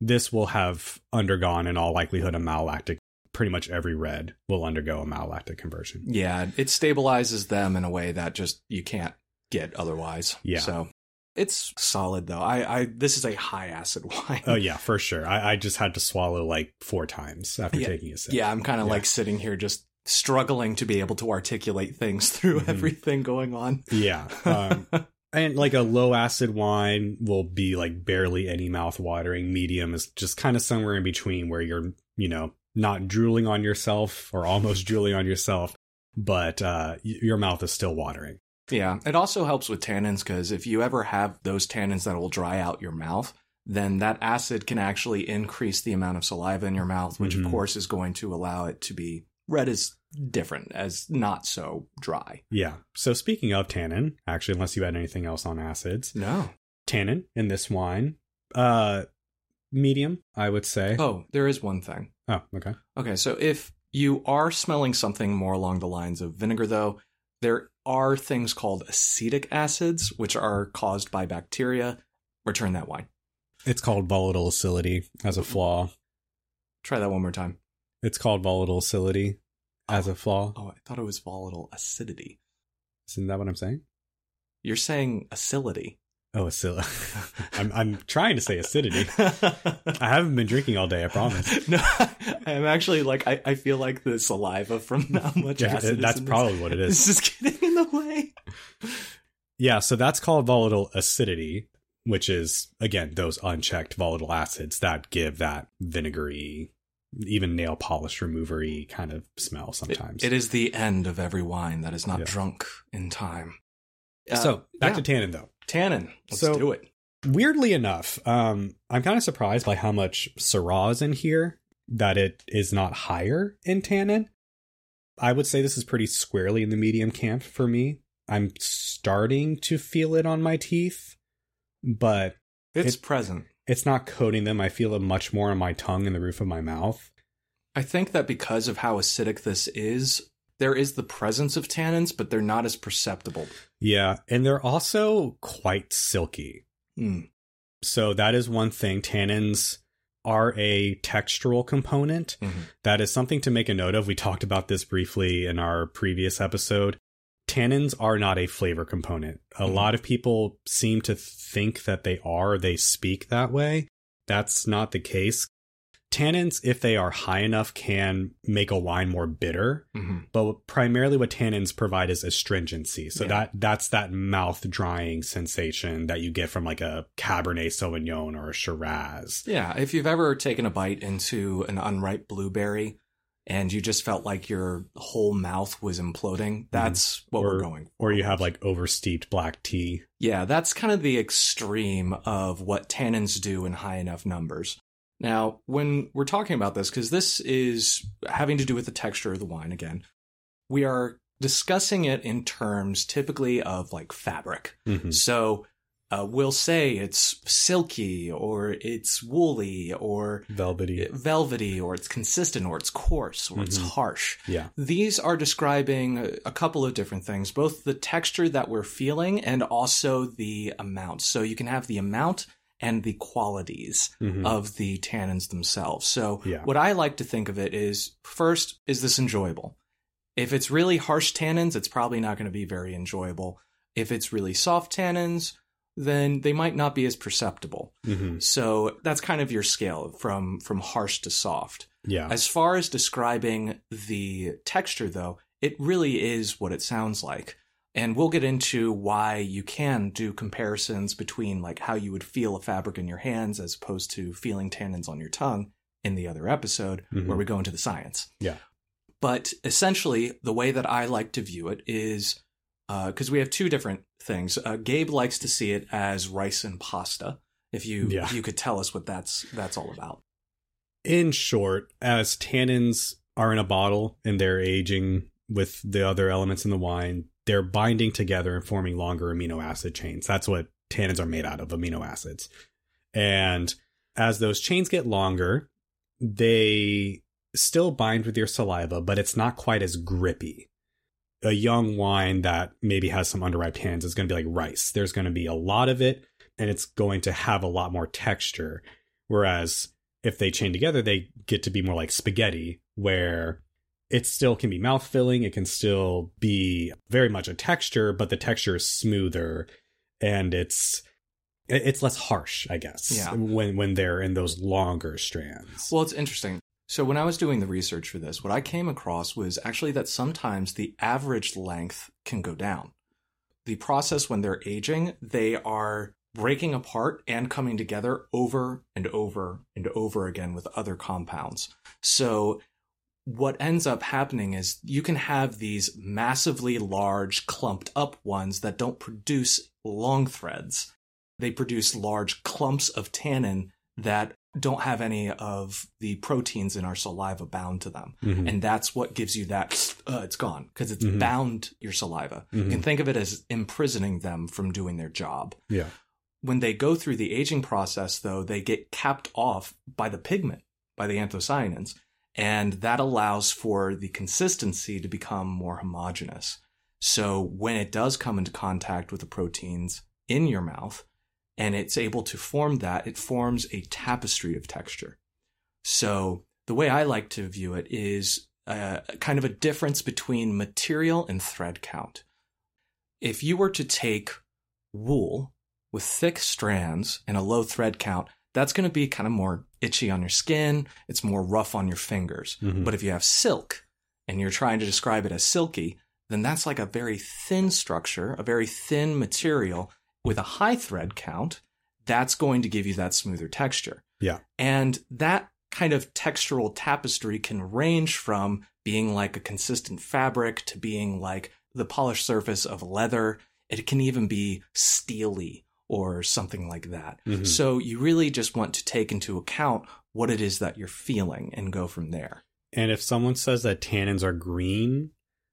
This will have undergone in all likelihood a malolactic pretty much every red will undergo a malolactic conversion. Yeah. It stabilizes them in a way that just you can't get otherwise. Yeah. So it's solid though. I, I this is a high acid wine. Oh yeah, for sure. I, I just had to swallow like four times after Yeah. taking a sip. Yeah, I'm kind of Yeah. like sitting here just struggling to be able to articulate things through Mhm. everything going on. Yeah. Um, and like a low acid wine will be like barely any mouth watering. Medium is just kind of somewhere in between where you're, you know, not drooling on yourself or almost drooling on yourself, but uh, your mouth is still watering. Yeah, it also helps with tannins because if you ever have those tannins that will dry out your mouth, then that acid can actually increase the amount of saliva in your mouth, which Mhm. of course is going to allow it to be red is different as not so dry. Yeah. So speaking of tannin, actually, unless you had anything else on acids, No. tannin in this wine, uh, medium, I would say. Oh, there is one thing. Oh, okay. Okay, so if you are smelling something more along the lines of vinegar, though, there are things called acetic acids, which are caused by bacteria. Return that wine. It's called volatile acidity as a flaw. Try that one more time. It's called volatile acidity as a oh, flaw. Oh, I thought it was volatile acidity. Isn't that what I'm saying? You're saying acidity. Oh, acidity. I'm I'm trying to say acidity. I haven't been drinking all day. I promise. no, I'm actually like I, I feel like the saliva from how much Yeah, acid. that's in this- probably what it is. This is getting in the way. Yeah, so that's called volatile acidity, which is again those unchecked volatile acids that give that vinegary, even nail polish removery kind of smell It- sometimes. it is the end of every wine that is not Yeah. drunk in time. Uh, so back yeah. to tannin though. Tannin. Let's So- do it. Weirdly enough, um, I'm kind of surprised by how much Syrah is in here. That it is not higher in tannin. I would say this is pretty squarely in the medium camp for me. I'm starting to feel it on my teeth, but It's It- present. it's not coating them. I feel it much more on my tongue and the roof of my mouth. I think that because of how acidic this is, there is the presence of tannins, but they're not as perceptible. Yeah, and they're also quite silky. Mm. So that is one thing. Tannins are a textural component. Mhm. That is something to make a note of. We talked about this briefly in our previous episode. Tannins are not a flavor component. A Mhm. lot of people seem to think that they are, they speak that way. That's not the case. Tannins, if they are high enough, can make a wine more bitter, Mhm. but primarily what tannins provide is astringency. So Yeah. that that's that mouth drying sensation that you get from like a Cabernet Sauvignon or a Shiraz. Yeah, if you've ever taken a bite into an unripe blueberry and you just felt like your whole mouth was imploding, that's what we're going Mm-hmm. Or you have like oversteeped black tea. Yeah, that's kind of the extreme of what tannins do in high enough numbers. Now, when we're talking about this, because this is having to do with the texture of the wine again, we are discussing it in terms typically of like fabric. Mhm. So uh, we'll say it's silky or it's woolly or Velvety. velvety or it's consistent or it's coarse or it's Mhm. harsh. Yeah. These are describing a couple of different things, both the texture that we're feeling and also the amount. So you can have the amount and the qualities Mhm. of the tannins themselves. So Yeah. what I like to think of it is first, is this enjoyable? If it's really harsh tannins, it's probably not going to be very enjoyable. If it's really soft tannins, then they might not be as perceptible. Mhm. So that's kind of your scale from from harsh to soft. Yeah. As far as describing the texture though, it really is what it sounds like. And we'll get into why you can do comparisons between like how you would feel a fabric in your hands as opposed to feeling tannins on your tongue in the other episode Mhm. where we go into the science. Yeah. But essentially, the way that I like to view it is because we have two different things. Uh, Gabe likes to see it as rice and pasta. If you Yeah. you could tell us what that's that's all about. in short, as tannins are in a bottle and they're aging with the other elements in the wine, they're binding together and forming longer amino acid chains. That's what tannins are made out of, amino acids. And as those chains get longer, they still bind with your saliva, but it's not quite as grippy. A young wine that maybe has some underripe tannins is going to be like rice. There's going to be a lot of it and it's going to have a lot more texture. Whereas if they chain together, they get to be more like spaghetti, where it still can be mouth filling. It can still be very much a texture, but the texture is smoother and it's it's less harsh, I guess. Yeah. When when they're in those longer strands. Well, it's interesting. So when I was doing the research for this, what I came across was actually that sometimes the average length can go down. The process when they're aging, they are breaking apart and coming together over and over and over again with other compounds. So what ends up happening is you can have these massively large clumped up ones that don't produce long threads. They produce large clumps of tannin that don't have any of the proteins in our saliva bound to them. Mhm. And that's what gives you that, uh, it's gone because it's Mhm. bound your saliva. You Mhm. can think of it as imprisoning them from doing their job. yeah. When they go through the aging process, though, they get capped off by the pigment, by the anthocyanins. And that allows for the consistency to become more homogeneous. So when it does come into contact with the proteins in your mouth and it's able to form that, it forms a tapestry of texture. So the way I like to view it is uh, kind of a difference between material and thread count. If you were to take wool with thick strands and a low thread count, that's going to be kind of more itchy on your skin. It's more rough on your fingers. Mhm. But if you have silk and you're trying to describe it as silky, then that's like a very thin structure, a very thin material with a high thread count. That's going to give you that smoother texture. Yeah. And that kind of textural tapestry can range from being like a consistent fabric to being like the polished surface of leather. It can even be steely or something like that. Mhm. So you really just want to take into account what it is that you're feeling and go from there. And if someone says that tannins are green,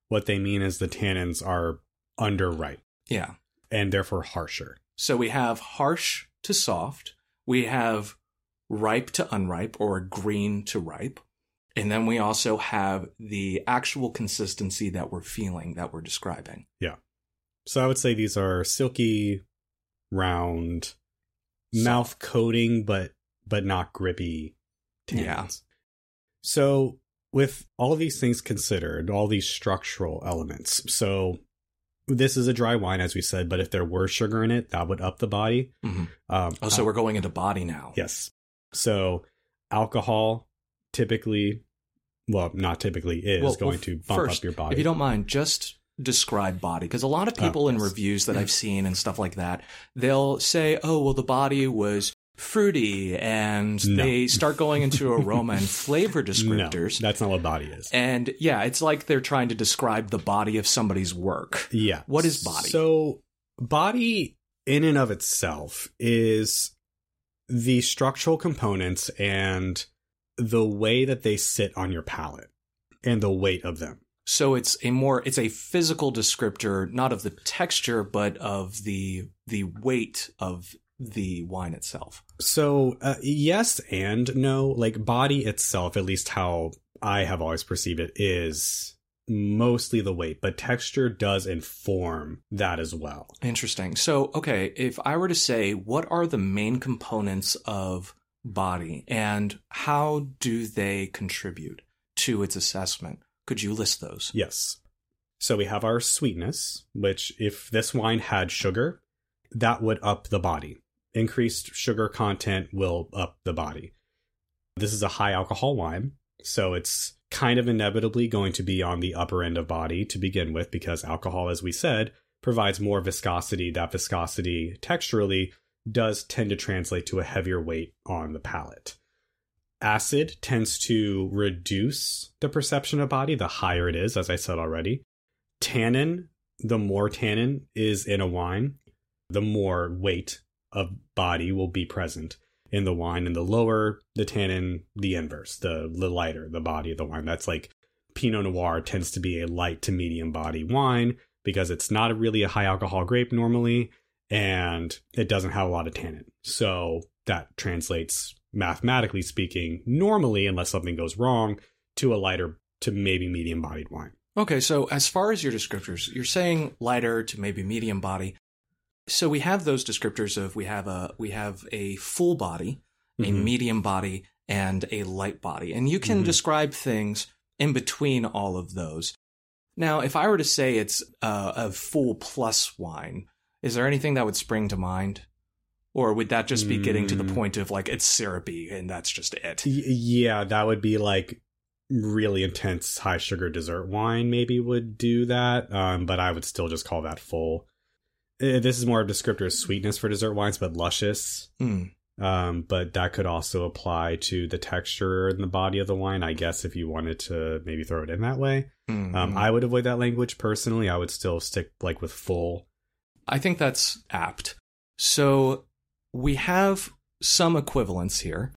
what they mean is the tannins are under ripe Yeah. and therefore harsher. So we have harsh to soft. We have ripe to unripe or green to ripe. And then we also have the actual consistency that we're feeling, that we're describing. Yeah. So I would say these are silky, round, mouth coating, but but not grippy tannins. Yeah. So with all these things considered, all these structural elements, so this is a dry wine, as we said, but if there were sugar in it, that would up the body. Mhm. Um, Oh, so we're going into body now. Yes. So alcohol typically, well, not typically, is Well, going well, to bump first, up your body. If you don't mind, just describe body because a lot of ah, people Oh, in reviews that I've seen and stuff like that, they'll say, "Oh, well, the body was fruity," and No. they start going into aroma and flavor no, descriptors. that's not what body is. And yeah, it's like they're trying to describe the body of somebody's work. yeah. What is body? So body in and of itself is the structural components and the way that they sit on your palate and the weight of them. So it's a more it's a physical descriptor, not of the texture, but of the the weight of the wine itself. So, uh, yes and no. Like, body itself, at least how I have always perceived it, is mostly the weight, but texture does inform that as well. Interesting. So, okay, if I were to say what are the main components of body and how do they contribute to its assessment? Could you list those? Yes. So, we have our sweetness, which, if this wine had sugar, that would up the body. Increased sugar content will up the body. This is a high alcohol wine, so it's kind of inevitably going to be on the upper end of body to begin with because alcohol, as we said, provides more viscosity. That viscosity texturally does tend to translate to a heavier weight on the palate. Acid tends to reduce the perception of body the higher it is, as I said already. Tannin, the more tannin is in a wine, the more weight of body will be present in the wine. And the lower the tannin, the inverse, the, the lighter the body of the wine. That's like Pinot Noir tends to be a light to medium body wine because it's not really a high alcohol grape normally and it doesn't have a lot of tannin. So that translates mathematically speaking normally unless something goes wrong to a lighter to maybe medium bodied wine. Okay, so as far as your descriptors, you're saying lighter to maybe medium body. So we have those descriptors of we have a we have a full body, a Mhm. medium body, and a light body. And you can Mhm. describe things in between all of those. Now, if I were to say it's uh, a full plus wine, is there anything that would spring to mind? Or would that just be getting to the Mm. point of like it's syrupy and that's just it? Yeah, that would be like really intense high sugar dessert wine maybe would do that um, but i would still just call that full this is more of a descriptor of sweetness for dessert wines but luscious Hmm. um, but that could also apply to the texture and the body of the wine i guess if you wanted to maybe throw it in that way Hmm. um, i would avoid that language personally i would still stick like with full I think that's apt. So we have some equivalence here.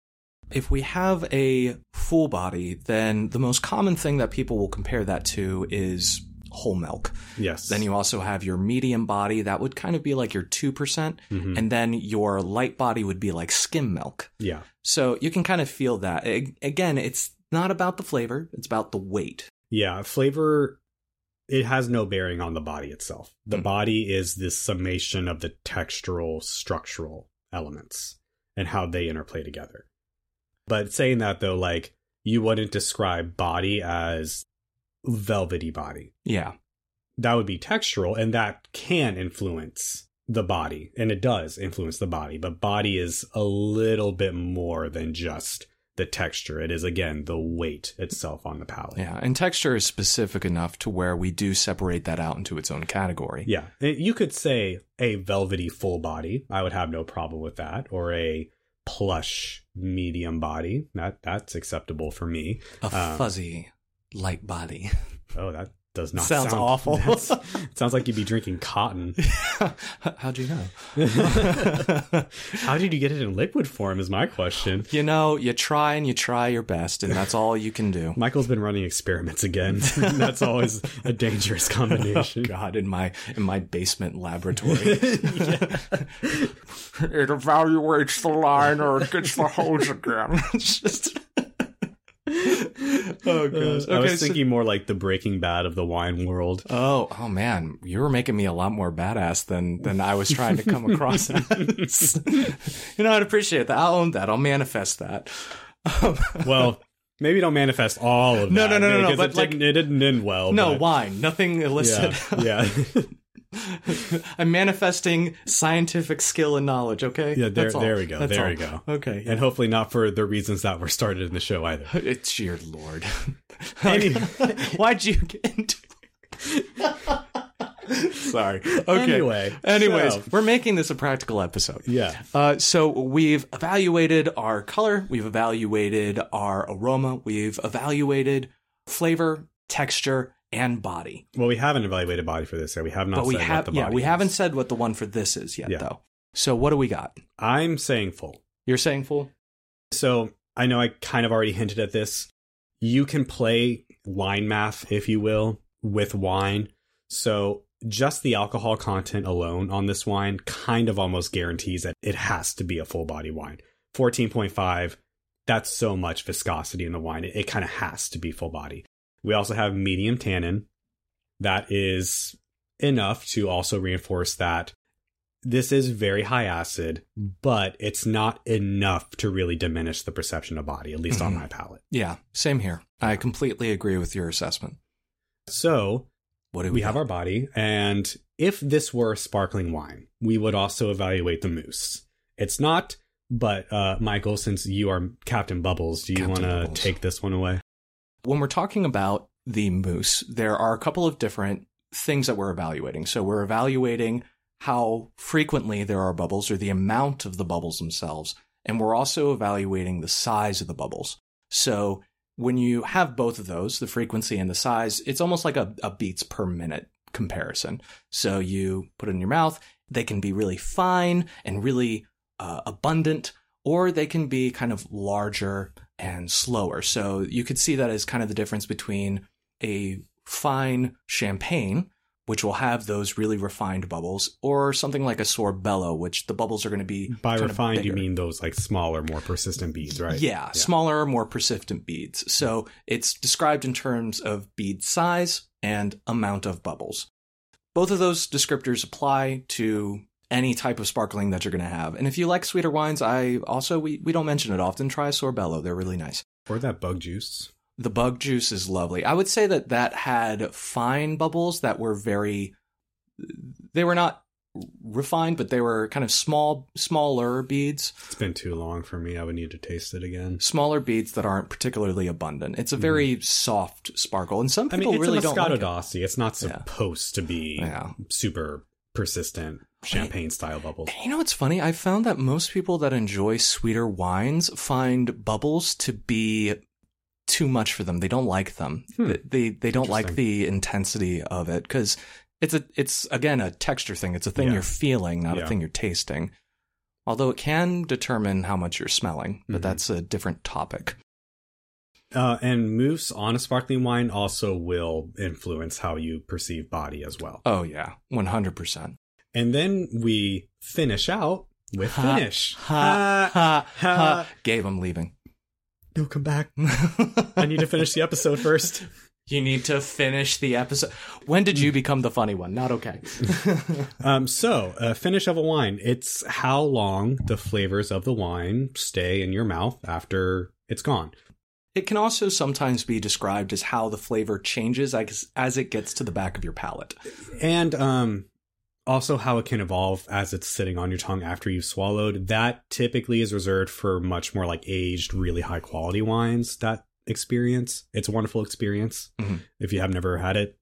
If we have a full body, then the most common thing that people will compare that to is whole milk. yes Then you also have your medium body, that would kind of be like your 2%. Mhm. And then your light body would be like skim milk. yeah So you can kind of feel that. Again, it's not about the flavor, it's about the weight. Yeah, flavor it has no bearing on the body itself. The Hmm. body is the summation of the textural structural elements and how they interplay together. But saying that though, like you wouldn't describe body as velvety body. Yeah. That would be textural and that can influence the body and it does influence the body, but body is a little bit more than just the texture. It is again the weight itself on the palate. Yeah. And texture is specific enough to where we do separate that out into its own category. Yeah, you could say a velvety full body. I would have no problem with that, or a plush medium body. That that's acceptable for me. A Um, fuzzy light body. Oh, that does not Sounds sound awful. it sounds like you'd be drinking cotton. How'd you know? How did you get it in liquid form? Is my question. you know, you try and you try your best, and that's all you can do. Michael's been running experiments again. That's always a dangerous combination. Oh, God, in my in my basement laboratory, it evaluates the line or it gets the hose again. It's just. oh gosh. I was so- thinking more like the Breaking Bad of the wine world. Oh, oh man, you were making me a lot more badass than than I was trying to come across. as. you know, I'd appreciate that. I'll own that. I'll manifest that. Um, Well, maybe don't manifest all of No, that. no, no, no, no, because but it, like- didn't, it didn't end well. no but- wine, nothing illicit. Yeah, yeah, I'm manifesting scientific skill and knowledge. Okay. yeah. There, there we go. That's there all. we go. Okay. And hopefully not for the reasons that were started in the show either. It's your lord. Any- Why'd you get into? Sorry. Okay. Anyway, Anyways, so- we're making this a practical episode. Yeah. Uh, so we've evaluated our color, we've evaluated our aroma, we've evaluated flavor, texture, and body. Well, we haven't evaluated body for this yet. We have not but we have, yeah, we is. haven't said what the one for this is yet, Yeah. though. So what do we got? I'm saying full. You're saying full? So I know I kind of already hinted at this. You can play wine math, if you will, with wine. So just the alcohol content alone on this wine kind of almost guarantees that it has to be a full body wine. 14.5, that's so much viscosity in the wine. It, it kind of has to be full body. We also have medium tannin. That is enough to also reinforce that this is very high acid, but it's not enough to really diminish the perception of body, at least on Mhm. my palate. Yeah, same here. I completely agree with your assessment. So What do we, we have our body, and if this were sparkling wine, we would also evaluate the mousse. It's not, but uh, Michael, since you are Captain Bubbles, do you want to take this one away? When we're talking about the mousse, there are a couple of different things that we're evaluating. So we're evaluating how frequently there are bubbles or the amount of the bubbles themselves. And we're also evaluating the size of the bubbles. So when you have both of those, the frequency and the size, it's almost like a, a beats per minute comparison. So you put it in your mouth, they can be really fine and really uh, abundant, or they can be kind of larger and slower. So you could see that as kind of the difference between a fine champagne, which will have those really refined bubbles, or something like a sorbello, which the bubbles are going to be By refined, you mean those like smaller, more persistent beads, right? Yeah, smaller, more persistent beads. So it's described in terms of bead size and amount of bubbles. Both of those descriptors apply to any type of sparkling that you're going to have. And if you like sweeter wines, I also we, we don't mention it often. Try a sorbello; they're really nice. Or that bug juice. The bug juice is lovely. I would say that that had fine bubbles that were very. They were not refined, but they were kind of small, smaller beads. It's been too long for me. I would need to taste it again. smaller beads that aren't particularly abundant. It's a very soft sparkle, and some Mm-hmm. I people mean, it's really a don't Moscato like it. It's not Yeah. supposed to be Yeah. super persistent champagne style bubbles. You know what's funny? I found that most people that enjoy sweeter wines find bubbles to be too much for them. They don't like them. Hmm. They they, they don't like the intensity of it because it's a it's again a texture thing. It's a thing Yeah. you're feeling, not Yeah. a thing you're tasting. Although it can determine how much you're smelling, but Mhm. that's a different topic. Uh, and mousse on a sparkling wine also will influence how you perceive body as well. Oh yeah, one hundred percent. And then we finish out with Ha, finish. Ha ha ha. ha! Gabe, I'm leaving. No, come back. I need to finish the episode first. You need to finish the episode. When did you become the funny one? Not okay. Um, so, uh, finish of a wine. It's how long the flavors of the wine stay in your mouth after it's gone. it can also sometimes be described as how the flavor changes as, as it gets to the back of your palate. and um also how it can evolve as it's sitting on your tongue after you've swallowed that typically is reserved for much more like aged really high quality wines that experience it's a wonderful experience Mhm. if you have never had it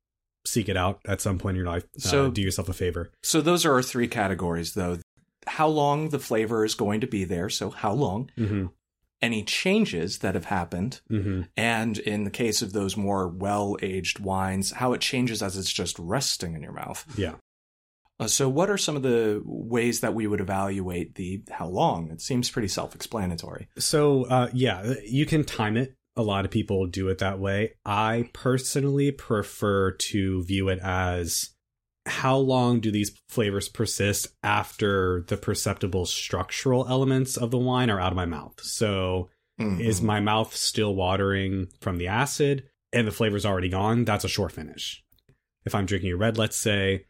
seek it out at some point in your life uh, So- do yourself a favor So those are our three categories, though. How long the flavor is going to be there. So how long? hmm any changes that have happened. hmm And in the case of those more well aged wines, how it changes as it's just resting in your mouth. Yeah. Uh, so, what are some of the ways that we would evaluate the how long? It seems pretty self explanatory. So, uh, yeah, you can time it. A lot of people do it that way. I personally prefer to view it as how long do these flavors persist after the perceptible structural elements of the wine are out of my mouth? So, is my mouth still watering from the acid and the flavor's already gone? That's a short finish. If I'm drinking a red, let's say,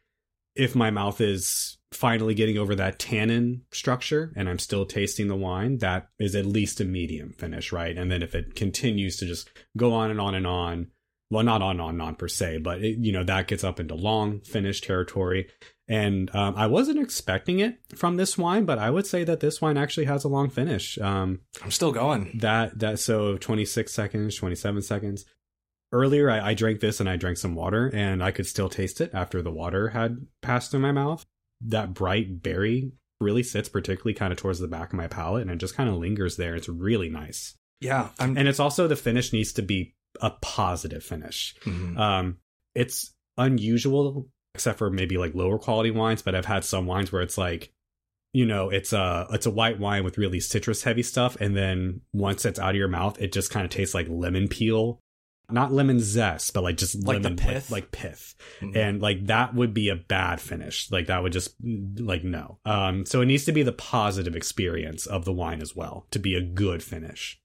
if my mouth is finally getting over that tannin structure and I'm still tasting the wine, that is at least a medium finish, right? And then if it continues to just go on and on and on, well, not on and on, on per se, but it, you know, that gets up into long finish territory. And um, I wasn't expecting it from this wine, but I would say that this wine actually has a long finish. Um, I'm still going. that that so 26 seconds 27 seconds earlier I, I drank this and i drank some water and i could still taste it after the water had passed through my mouth that bright berry really sits particularly kind of towards the back of my palate and it just kind of lingers there it's really nice Yeah, I'm. and it's also the finish needs to be a positive finish Mhm. um it's unusual except for maybe like lower quality wines but i've had some wines where it's like you know it's a it's a white wine with really citrus heavy stuff and then once it's out of your mouth it just kind of tastes like lemon peel not lemon zest but like just Like the lemon pith? like, like pith Mhm. and like that would be a bad finish like that would just like no um so it needs to be the positive experience of the wine as well to be a good finish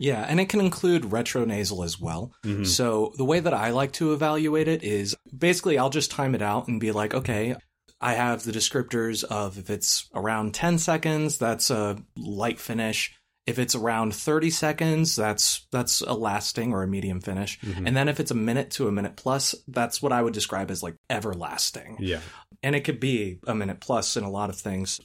yeah, and it can include retronasal as well. Mhm. So the way that I like to evaluate it is basically I'll just time it out and be like, okay, I have the descriptors of if it's around 10 seconds, that's a light finish. If it's around 30 seconds, that's that's a lasting or a medium finish. Mhm. And then if it's a minute to a minute plus, that's what I would describe as like everlasting. yeah And it could be a minute plus in a lot of things.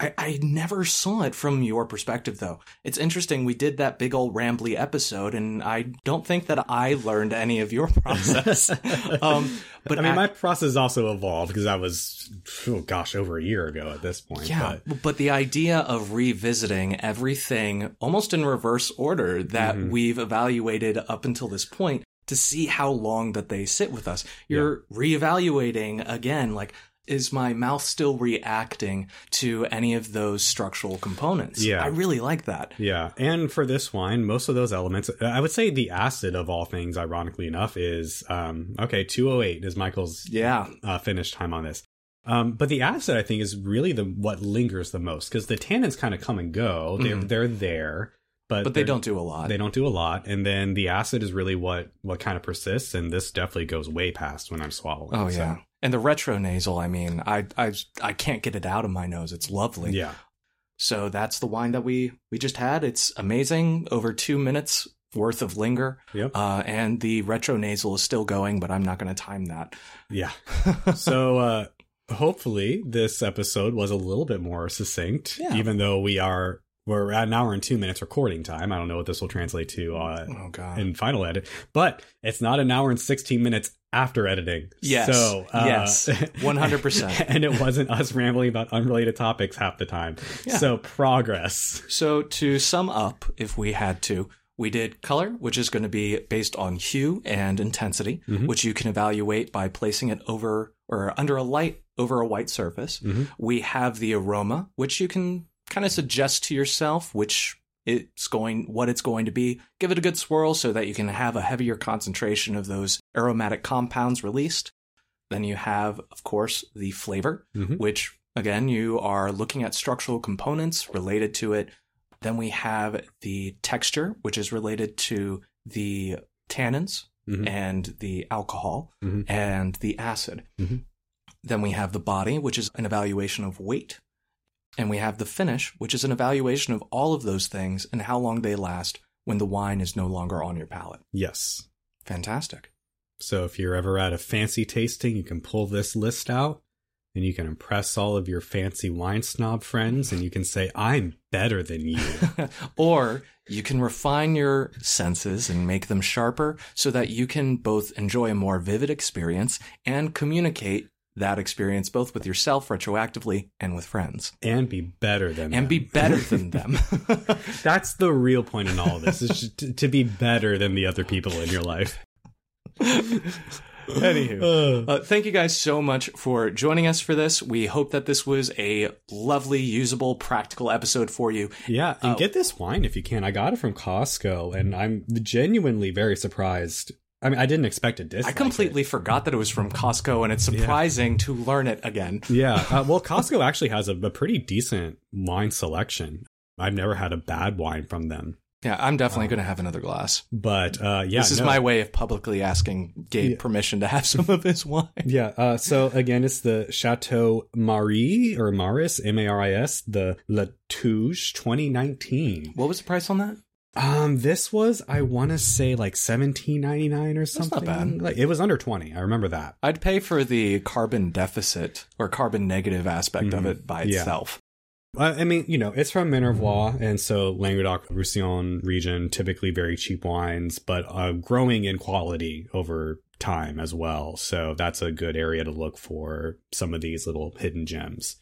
I, I never saw it from your perspective, though. It's interesting. We did that big old rambly episode, and I don't think that I learned any of your process. um, but I mean, my process also evolved because I was, oh gosh, over a year ago at this point. yeah, But but, the idea of revisiting everything almost in reverse order that Mhm. we've evaluated up until this point to see how long that they sit with us. You're reevaluating again, like, is my mouth still reacting to any of those structural components? Yeah. I really like that. yeah. And for this wine, most of those elements, I would say the acid of all things, ironically enough, is, um, okay, 208 is Michael's Yeah. uh, finish time on this. Um, but the acid, I think, is really the what lingers the most because the tannins kind of come and go. They're Mhm. they're there, but But they don't do a lot. They don't do a lot, and then the acid is really what what kind of persists, and this definitely goes way past when I'm swallowing. Oh so, yeah. And the retronasal, I mean, I I I can't get it out of my nose. It's lovely. yeah, So that's the wine that we we just had. It's amazing. Over two minutes worth of linger. Yep. Uh, and the retronasal is still going, but I'm not going to time that. yeah. so uh hopefully this episode was a little bit more succinct Yeah. even though we are we're at an hour and two minutes recording time i don't know what this will translate to uh oh in final edit but it's not an hour and 16 minutes after editing Yes. so uh, Yes. 100%. and it wasn't us rambling about unrelated topics half the time Yeah. so progress So to sum up, if we had to, we did color, which is going to be based on hue and intensity, Mhm. which you can evaluate by placing it over or under a light over a white surface. Mhm. We have the aroma, which you can kind of suggest to yourself which it's going what it's going to be. Give it a good swirl so that you can have a heavier concentration of those aromatic compounds released. Then you have, of course, the flavor, Mhm. which again you are looking at structural components related to it. Then we have the texture, which is related to the tannins Mhm. and the alcohol Mhm. and the acid. Mhm. Then we have the body, which is an evaluation of weight. And we have the finish, which is an evaluation of all of those things and how long they last when the wine is no longer on your palate. yes Fantastic. So if you're ever at a fancy tasting, you can pull this list out and you can impress all of your fancy wine snob friends and you can say, I'm better than you. or you can refine your senses and make them sharper so that you can both enjoy a more vivid experience and communicate that experience both with yourself retroactively and with friends. And be better than And them. be better than them. That's the real point in all of this, is just to, to be better than the other people in your life. Anywho, uh, thank you guys so much for joining us for this. We hope that this was a lovely, usable, practical episode for you. Yeah, and Oh. get this wine if you can. I got it from Costco, and I'm genuinely very surprised. I mean, I didn't expect to dislike I completely forgot that it was from Costco, and it's surprising to learn it again. Yeah, uh, well, Costco actually has a, a pretty decent wine selection. I've never had a bad wine from them, Yeah, I'm definitely going to have another glass. but uh, yeah, this is no. my way of publicly asking Gabe Yeah. permission to have some of his wine. Yeah. Uh, so again, it's the Chateau Marie or Maris, M A R I S, the La Touge 2019. What was the price on that? Um, this was I want to say like 17.99 or not something. bad. Like it was under 20. I remember that. I'd pay for the carbon deficit or carbon negative aspect of Mhm. it by Yeah. itself. Uh, I mean, you know, it's from Minervois, and so Languedoc Roussillon region, typically very cheap wines, but uh, growing in quality over time as well. So that's a good area to look for some of these little hidden gems.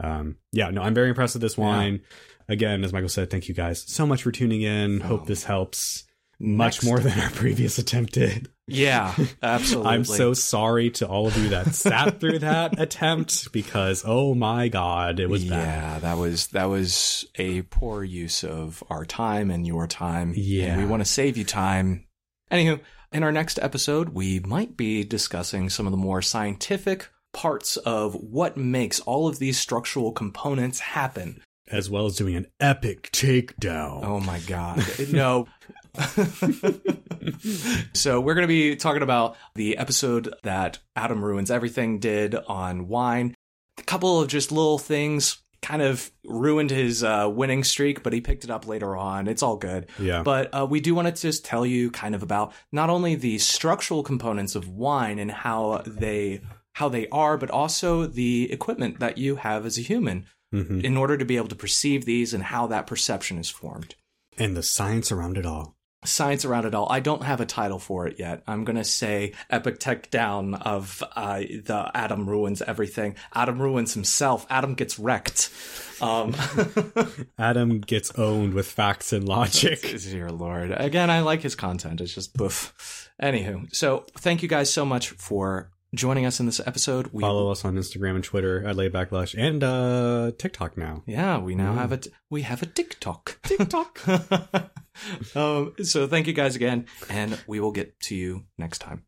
Um, yeah, no, I'm very impressed with this wine. Again, as Michael said, thank you guys so much for tuning in. Hope this helps much Next- more than our previous attempt did. Yeah, absolutely. I'm so sorry to all of you that sat through that attempt because oh my god, it was bad. yeah, that was that was a poor use of our time and your time. Yeah. we want to save you time. Anywho, in our next episode, we might be discussing some of the more scientific parts of what makes all of these structural components happen. As well as doing an epic takedown. Oh my god, no. so we're going to be talking about the episode that Adam Ruins Everything did on wine. A couple of just little things kind of ruined his uh, winning streak, but he picked it up later on. It's all good. Yeah. But uh, we do want to just tell you kind of about not only the structural components of wine and how they how they are, but also the equipment that you have as a human Mhm. in order to be able to perceive these and how that perception is formed. And the science around it all. Science around it all. I don't have a title for it yet. I'm gonna say epic tech down of uh, the Adam ruins everything. Adam ruins himself. Adam gets wrecked. Um, Adam gets owned with facts and logic. dear lord. Again, I like his content. It's just boof. Anywho, so thank you guys so much for joining us in this episode. We Follow us on Instagram and Twitter at Laidbacklush and uh, TikTok now. Yeah, we now Mm. have a t- we have a TikTok. TikTok. um, so thank you guys again, and we will get to you next time.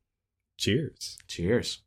Cheers. Cheers.